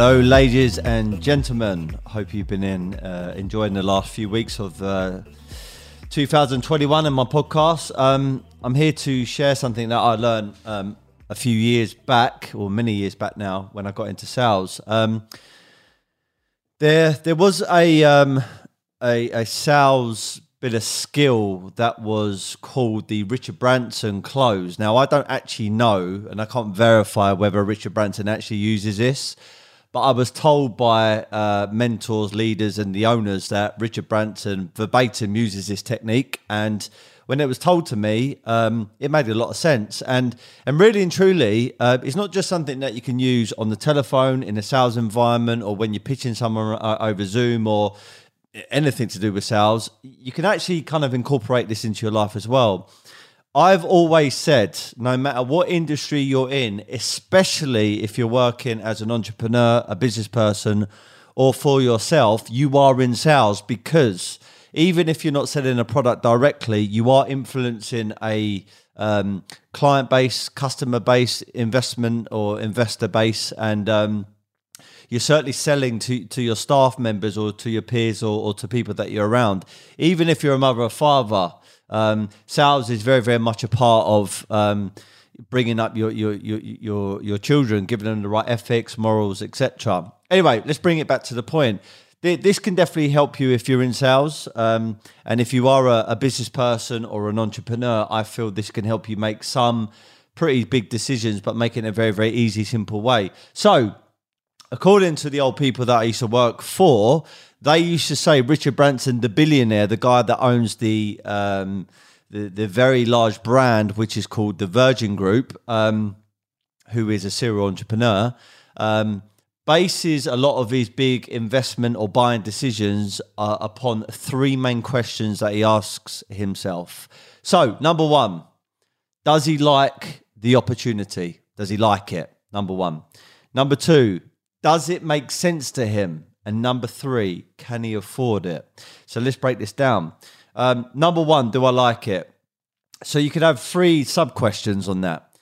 Hello, ladies and gentlemen. Hope you've been in uh, enjoying the last few weeks of uh, 2021 and my podcast. Um, I'm here to share something that I learned um, a few years back, or many years back now, when I got into sales. Um, there, there was a, um, a a sales bit of skill that was called the Richard Branson close. Now, I don't actually know, and I can't verify whether Richard Branson actually uses this, but I was told by uh, mentors, leaders, and the owners that Richard Branson verbatim uses this technique. And when it was told to me, um, it made a lot of sense. And and really and truly, uh, it's not just something that you can use on the telephone in a sales environment or when you're pitching someone uh, over Zoom or anything to do with sales, you can actually kind of incorporate this into your life as well. I've always said, no matter what industry you're in, especially if you're working as an entrepreneur, a business person, or for yourself, you are in sales because even if you're not selling a product directly, you are influencing a um, client base, customer base, investment or investor base, and um, you're certainly selling to, to your staff members or to your peers or, or to people that you're around. Even if you're a mother or father, um, sales is very, very much a part of um, bringing up your, your your your your children, giving them the right ethics, morals, etc. Anyway, let's bring it back to the point. This can definitely help you if you're in sales, um, and if you are a, a business person or an entrepreneur. I feel this can help you make some pretty big decisions, but make it in a very, very easy, simple way. So, according to the old people that I used to work for, they used to say Richard Branson, the billionaire, the guy that owns the um, the, the very large brand, which is called the Virgin Group, um, who is a serial entrepreneur, um, bases a lot of his big investment or buying decisions uh, upon three main questions that he asks himself. So, number one, does he like the opportunity? Does he like it? Number one. Number two, does it make sense to him? And number three, can he afford it? So let's break this down. Um, number one, do I like it? So you could have three sub questions on that.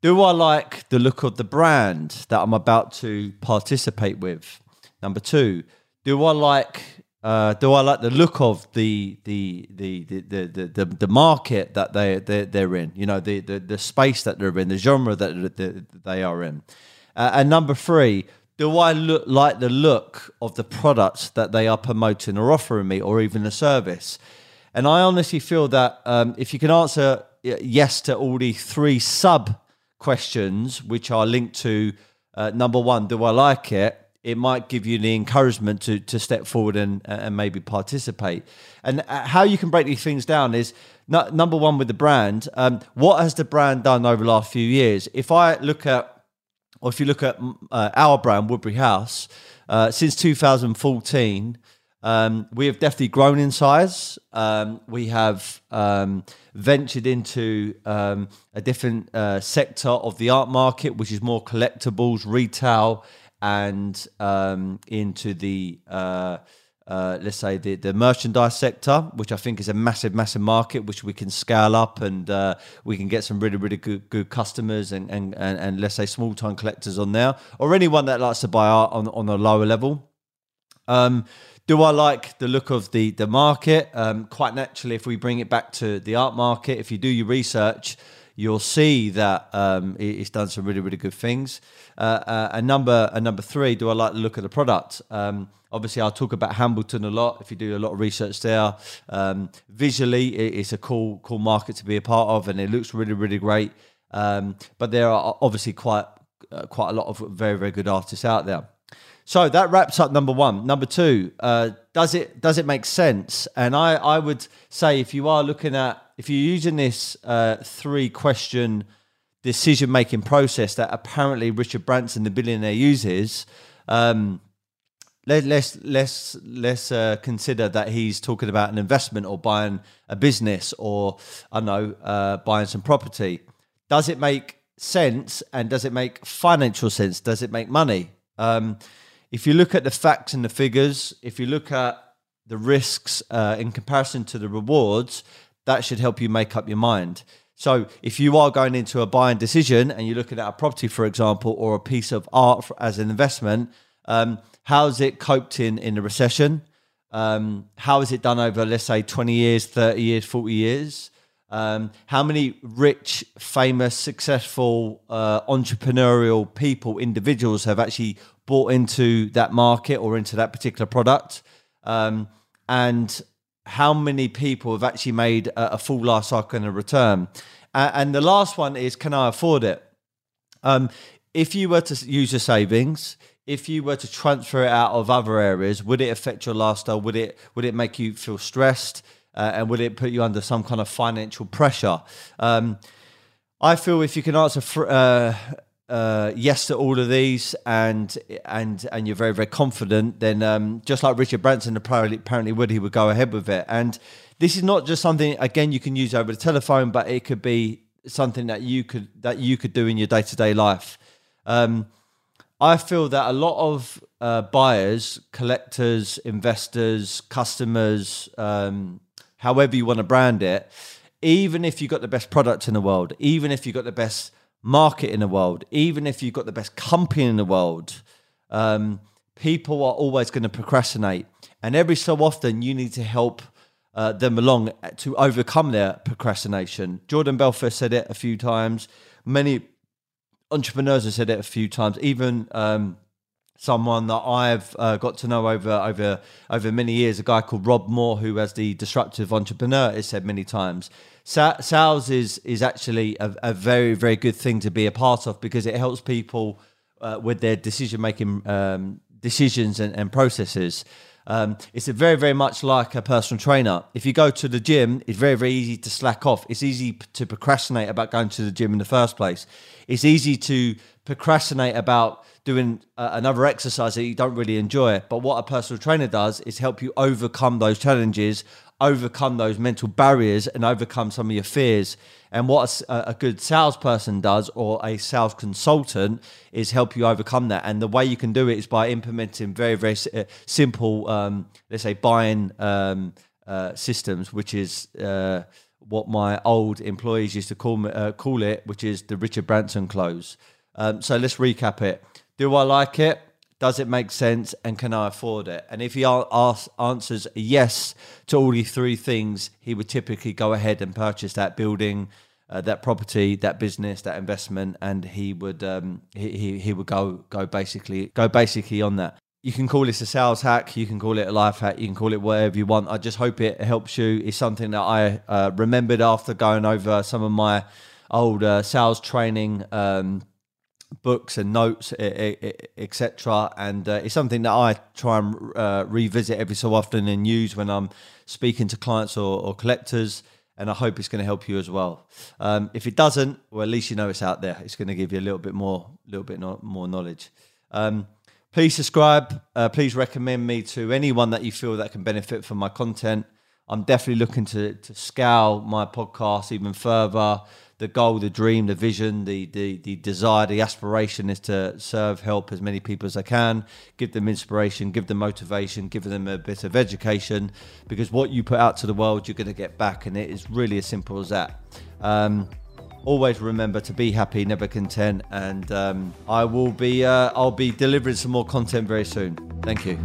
Do I like the look of the brand that I'm about to participate with? Number two, do I like uh, do I like the look of the the the the the, the, the market that they they're, they're in? You know, the, the the space that they're in, the genre that they are in. Uh, and number three, do I look like the look of the products that they are promoting or offering me, or even the service? And I honestly feel that um, if you can answer yes to all the three sub questions, which are linked to uh, number one, do I like it? It might give you the encouragement to to step forward and and maybe participate. And uh, how you can break these things down is number one with the brand. Um, what has the brand done over the last few years? If I look at or if you look at uh, our brand, Woodbury House, uh, since 2014, um, we have definitely grown in size. Um, we have um, ventured into um, a different uh, sector of the art market, which is more collectibles, retail, and um, into the uh, let's say the, the merchandise sector, which I think is a massive, massive market, which we can scale up and uh, we can get some really, really good, good customers and, and, and, and let's say small time collectors on there, or anyone that likes to buy art on, on a lower level. Um, do I like the look of the the market? Um, quite naturally, if we bring it back to the art market, if you do your research, you'll see that um, it's done some really, really good things. Uh, uh, and number and number three, do I like the look of the product? Um, obviously, I'll talk about Hambleton a lot. If you do a lot of research there, um, visually, it's a cool, cool market to be a part of, and it looks really, really great. Um, but there are obviously quite, uh, quite a lot of very, very good artists out there. So that wraps up number one. Number two, uh, does it does it make sense? And I I would say if you are looking at if you're using this uh, three question decision making process that apparently Richard Branson, the billionaire, uses. Um, let, let's let's let's uh, consider that he's talking about an investment or buying a business or I don't know uh, buying some property. Does it make sense and does it make financial sense? Does it make money? Um, if you look at the facts and the figures, if you look at the risks uh, in comparison to the rewards, that should help you make up your mind. So, if you are going into a buying decision and you're looking at a property, for example, or a piece of art for, as an investment, Um, how's it coped in in a recession? Um, how has it done over, let's say, 20 years, 30 years, 40 years? Um, how many rich, famous, successful, uh, entrepreneurial people, individuals have actually bought into that market or into that particular product? Um, and how many people have actually made a, a full life cycle and a return? Uh, and the last one is, can I afford it? Um, if you were to use your savings, if you were to transfer it out of other areas, would it affect your lifestyle? Would it would it make you feel stressed? Uh, and would it put you under some kind of financial pressure? Um, I feel if you can answer uh, uh, yes to all of these, and and and you're very very confident, then um, just like Richard Branson apparently, apparently would, he would go ahead with it. And this is not just something again you can use over the telephone, but it could be something that you could that you could do in your day to day life. Um, I feel that a lot of uh, buyers, collectors, investors, customers, um, however you want to brand it, even if you've got the best product in the world, even if you've got the best market in the world, even if you've got the best company in the world, um, people are always going to procrastinate. And every so often, you need to help uh, them along to overcome their procrastination. Jordan Belfort said it a few times. Many entrepreneurs have said it a few times. Even um, someone that I've uh, got to know over over over many years, a guy called Rob Moore, who as the disruptive entrepreneur has said many times. Sales is is actually a, a, very very good thing to be a part of because it helps people uh, with their decision making um, decisions and, and processes. Um, it's very, very much like a personal trainer. If you go to the gym, it's very, very easy to slack off. It's easy to procrastinate about going to the gym in the first place. It's easy to procrastinate about doing uh, another exercise that you don't really enjoy. But what a personal trainer does is help you overcome those challenges, overcome those mental barriers, and overcome some of your fears. And what a, a, good salesperson does, or a sales consultant, is help you overcome that. And the way you can do it is by implementing very, very uh, simple, um, let's say, buying um, uh, systems, which is uh, what my old employees used to call me, uh, call it, which is the Richard Branson close. Um, so let's recap it. Do I like it? Does it make sense? And can I afford it? And if he asks, answers yes to all these three things, he would typically go ahead and purchase that building, uh, that property, that business, that investment, and he would um, he, he he would go go basically go basically on that. You can call this a sales hack, you can call it a life hack, you can call it whatever you want. I just hope it helps you. It's something that I uh, remembered after going over some of my old uh, sales training. Um, books and notes, etc. And uh, it's something that I try and uh, revisit every so often and use when I'm speaking to clients or, or collectors. And I hope it's going to help you as well. Um, if it doesn't, well, at least you know it's out there. It's going to give you a little bit more, little bit more knowledge. Um, please subscribe. Uh, please recommend me to anyone that you feel that can benefit from my content. I'm definitely looking to to scale my podcast even further the goal, the dream, the vision, the, the the desire, the aspiration is to serve, help as many people as I can, give them inspiration, give them motivation, give them a bit of education, because what you put out to the world, you're going to get back, and it is really as simple as that. Um, always remember to be happy, never content, and um, I will be uh, I'll be delivering some more content very soon. Thank you.